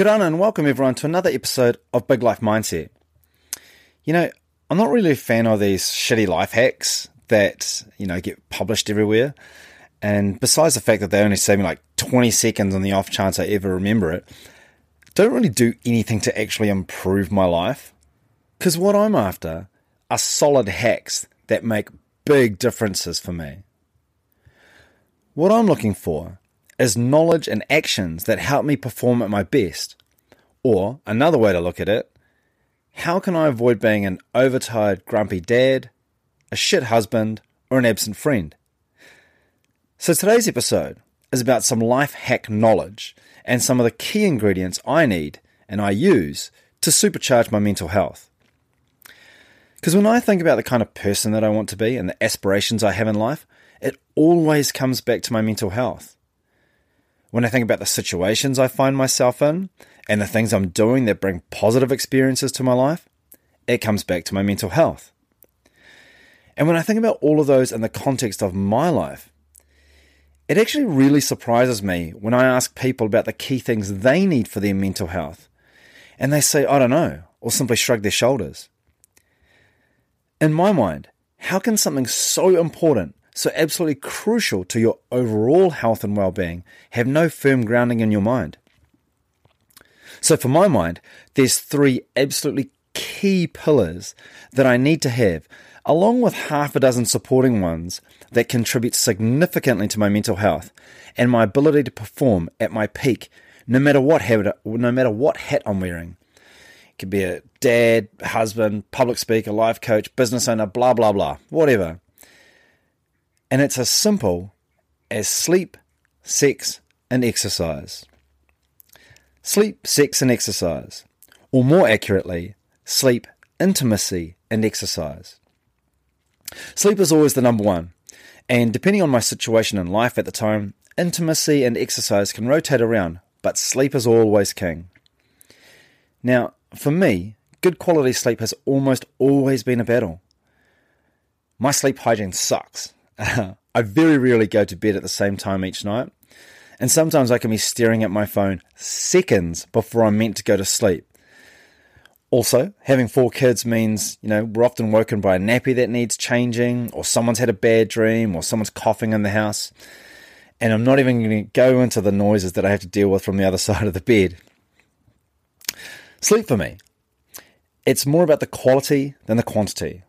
Kia ora and welcome everyone to another episode of Big Life Mindset. You know, I'm not really a fan of these shitty life hacks that, you know, get published everywhere. And besides the fact that they only save me like 20 seconds on the off chance I ever remember it, don't really do anything to actually improve my life. Because what I'm after are solid hacks that make big differences for me. What I'm looking for is knowledge and actions that help me perform at my best. Or, another way to look at it, how can I avoid being an overtired, grumpy dad, a shit husband, or an absent friend? So, today's episode is about some life hack knowledge and some of the key ingredients I need and I use to supercharge my mental health. Because when I think about the kind of person that I want to be and the aspirations I have in life, it always comes back to my mental health when I think about the situations I find myself in and the things I'm doing that bring positive experiences to my life, it comes back to my mental health. And when I think about all of those in the context of my life, it actually really surprises me when I ask people about the key things they need for their mental health. And they say, I don't know, or simply shrug their shoulders. In my mind, how can something so important so absolutely crucial to your overall health and well being, have no firm grounding in your mind. So, for my mind, there's three absolutely key pillars that I need to have, along with half a dozen supporting ones that contribute significantly to my mental health and my ability to perform at my peak, no matter what habit, no matter what hat I'm wearing. It could be a dad, husband, public speaker, life coach, business owner, blah blah blah, whatever. And it's as simple as sleep, sex, and exercise. Sleep, sex, and exercise. Or more accurately, sleep, intimacy, and exercise. Sleep is always the number one. And depending on my situation in life at the time, intimacy and exercise can rotate around, but sleep is always king. Now, for me, good quality sleep has almost always been a battle. My sleep hygiene sucks. I very rarely go to bed at the same time each night, and sometimes I can be staring at my phone seconds before I'm meant to go to sleep. Also, having four kids means, you know, we're often woken by a nappy that needs changing, or someone's had a bad dream, or someone's coughing in the house. And I'm not even going to go into the noises that I have to deal with from the other side of the bed. Sleep for me, it's more about the quality than the quantity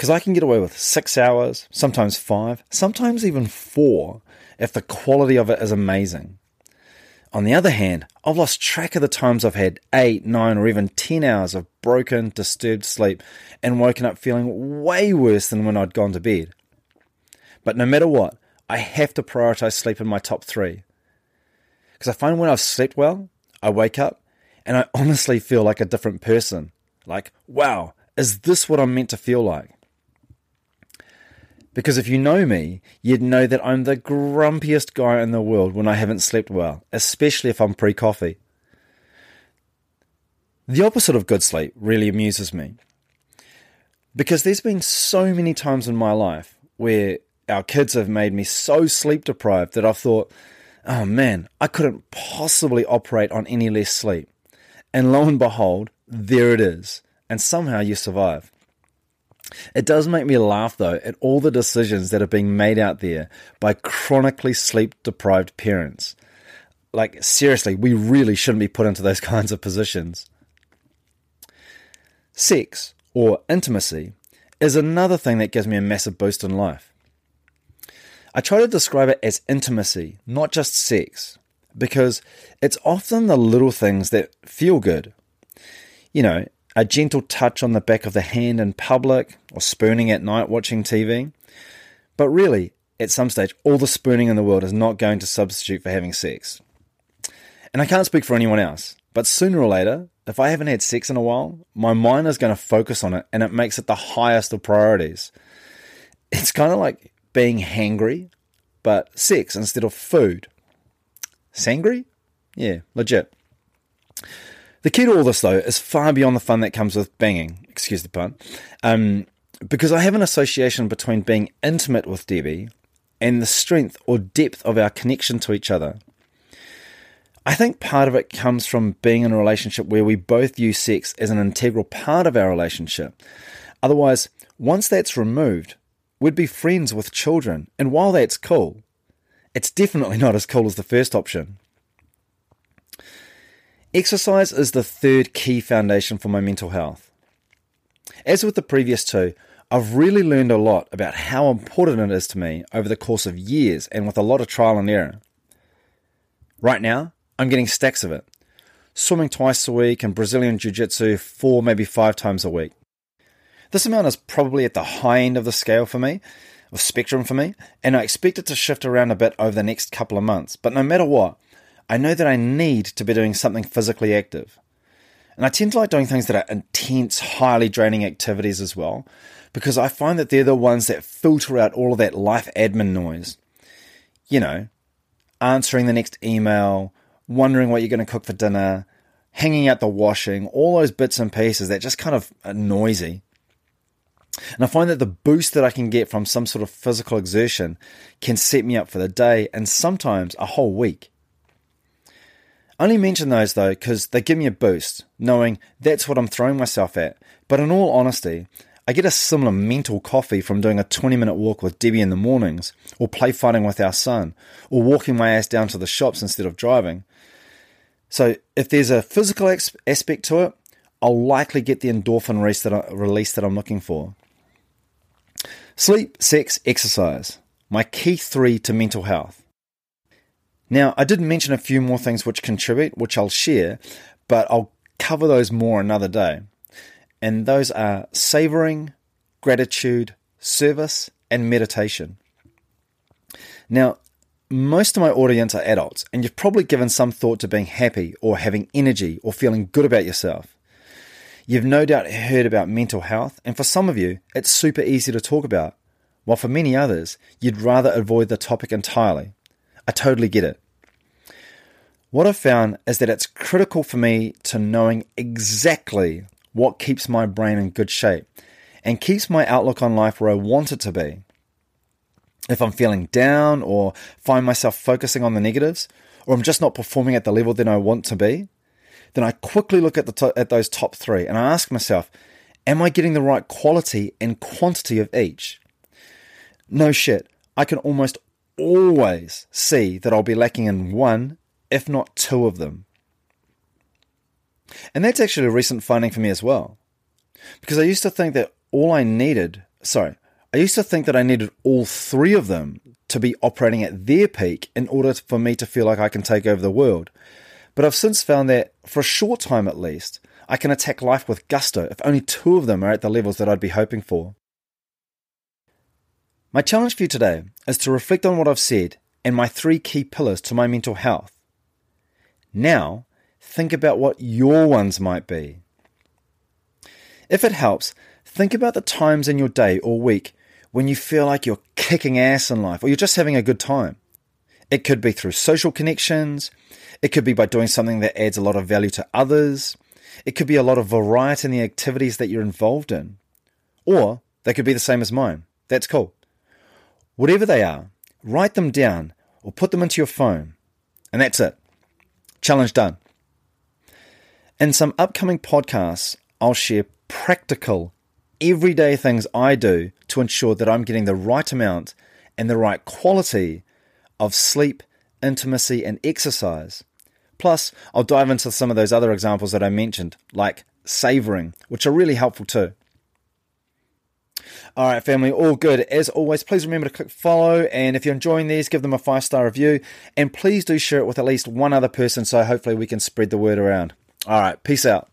because I can get away with six hours, sometimes five, sometimes even four if the quality of it is amazing. On the other hand, I've lost track of the times I've had eight, nine, or even 10 hours of broken, disturbed sleep and woken up feeling way worse than when I'd gone to bed. But no matter what, I have to prioritize sleep in my top three. Because I find when I've slept well, I wake up and I honestly feel like a different person. Like, wow, is this what I'm meant to feel like? Because if you know me, you'd know that I'm the grumpiest guy in the world when I haven't slept well, especially if I'm pre coffee. The opposite of good sleep really amuses me. Because there's been so many times in my life where our kids have made me so sleep deprived that I've thought, oh man, I couldn't possibly operate on any less sleep. And lo and behold, there it is. And somehow you survive. It does make me laugh though at all the decisions that are being made out there by chronically sleep deprived parents. Like, seriously, we really shouldn't be put into those kinds of positions. Sex, or intimacy, is another thing that gives me a massive boost in life. I try to describe it as intimacy, not just sex, because it's often the little things that feel good. You know, a gentle touch on the back of the hand in public, or spooning at night watching TV. But really, at some stage, all the spooning in the world is not going to substitute for having sex. And I can't speak for anyone else, but sooner or later, if I haven't had sex in a while, my mind is going to focus on it and it makes it the highest of priorities. It's kind of like being hangry, but sex instead of food. Sangry? Yeah, legit. The key to all this, though, is far beyond the fun that comes with banging, excuse the pun, um, because I have an association between being intimate with Debbie and the strength or depth of our connection to each other. I think part of it comes from being in a relationship where we both view sex as an integral part of our relationship. Otherwise, once that's removed, we'd be friends with children. And while that's cool, it's definitely not as cool as the first option. Exercise is the third key foundation for my mental health. As with the previous two, I've really learned a lot about how important it is to me over the course of years and with a lot of trial and error. Right now, I'm getting stacks of it. Swimming twice a week and Brazilian Jiu Jitsu four, maybe five times a week. This amount is probably at the high end of the scale for me, of spectrum for me, and I expect it to shift around a bit over the next couple of months. But no matter what, I know that I need to be doing something physically active. And I tend to like doing things that are intense, highly draining activities as well, because I find that they're the ones that filter out all of that life admin noise. You know, answering the next email, wondering what you're going to cook for dinner, hanging out the washing, all those bits and pieces that just kind of are noisy. And I find that the boost that I can get from some sort of physical exertion can set me up for the day and sometimes a whole week. Only mention those though because they give me a boost, knowing that's what I'm throwing myself at. But in all honesty, I get a similar mental coffee from doing a 20 minute walk with Debbie in the mornings, or play fighting with our son, or walking my ass down to the shops instead of driving. So if there's a physical aspect to it, I'll likely get the endorphin release that, I, release that I'm looking for. Sleep, sex, exercise. My key three to mental health. Now, I did mention a few more things which contribute, which I'll share, but I'll cover those more another day and those are savoring, gratitude, service, and meditation. Now, most of my audience are adults, and you've probably given some thought to being happy or having energy or feeling good about yourself. You've no doubt heard about mental health, and for some of you, it's super easy to talk about, while for many others, you'd rather avoid the topic entirely. I totally get it. What I've found is that it's critical for me to knowing exactly what keeps my brain in good shape and keeps my outlook on life where I want it to be. If I'm feeling down or find myself focusing on the negatives, or I'm just not performing at the level that I want to be, then I quickly look at the to- at those top three and I ask myself, am I getting the right quality and quantity of each? No shit, I can almost always see that I'll be lacking in one, if not two of them. And that's actually a recent finding for me as well. Because I used to think that all I needed, sorry, I used to think that I needed all three of them to be operating at their peak in order for me to feel like I can take over the world. But I've since found that, for a short time at least, I can attack life with gusto if only two of them are at the levels that I'd be hoping for. My challenge for you today is to reflect on what I've said and my three key pillars to my mental health. Now, think about what your ones might be. If it helps, think about the times in your day or week when you feel like you're kicking ass in life or you're just having a good time. It could be through social connections. It could be by doing something that adds a lot of value to others. It could be a lot of variety in the activities that you're involved in. Or they could be the same as mine. That's cool. Whatever they are, write them down or put them into your phone. And that's it. Challenge done. In some upcoming podcasts, I'll share practical, everyday things I do to ensure that I'm getting the right amount and the right quality of sleep, intimacy, and exercise. Plus, I'll dive into some of those other examples that I mentioned, like savoring, which are really helpful too. All right, family, all good. As always, please remember to click follow. And if you're enjoying these, give them a five star review. And please do share it with at least one other person so hopefully we can spread the word around. All right. Peace out.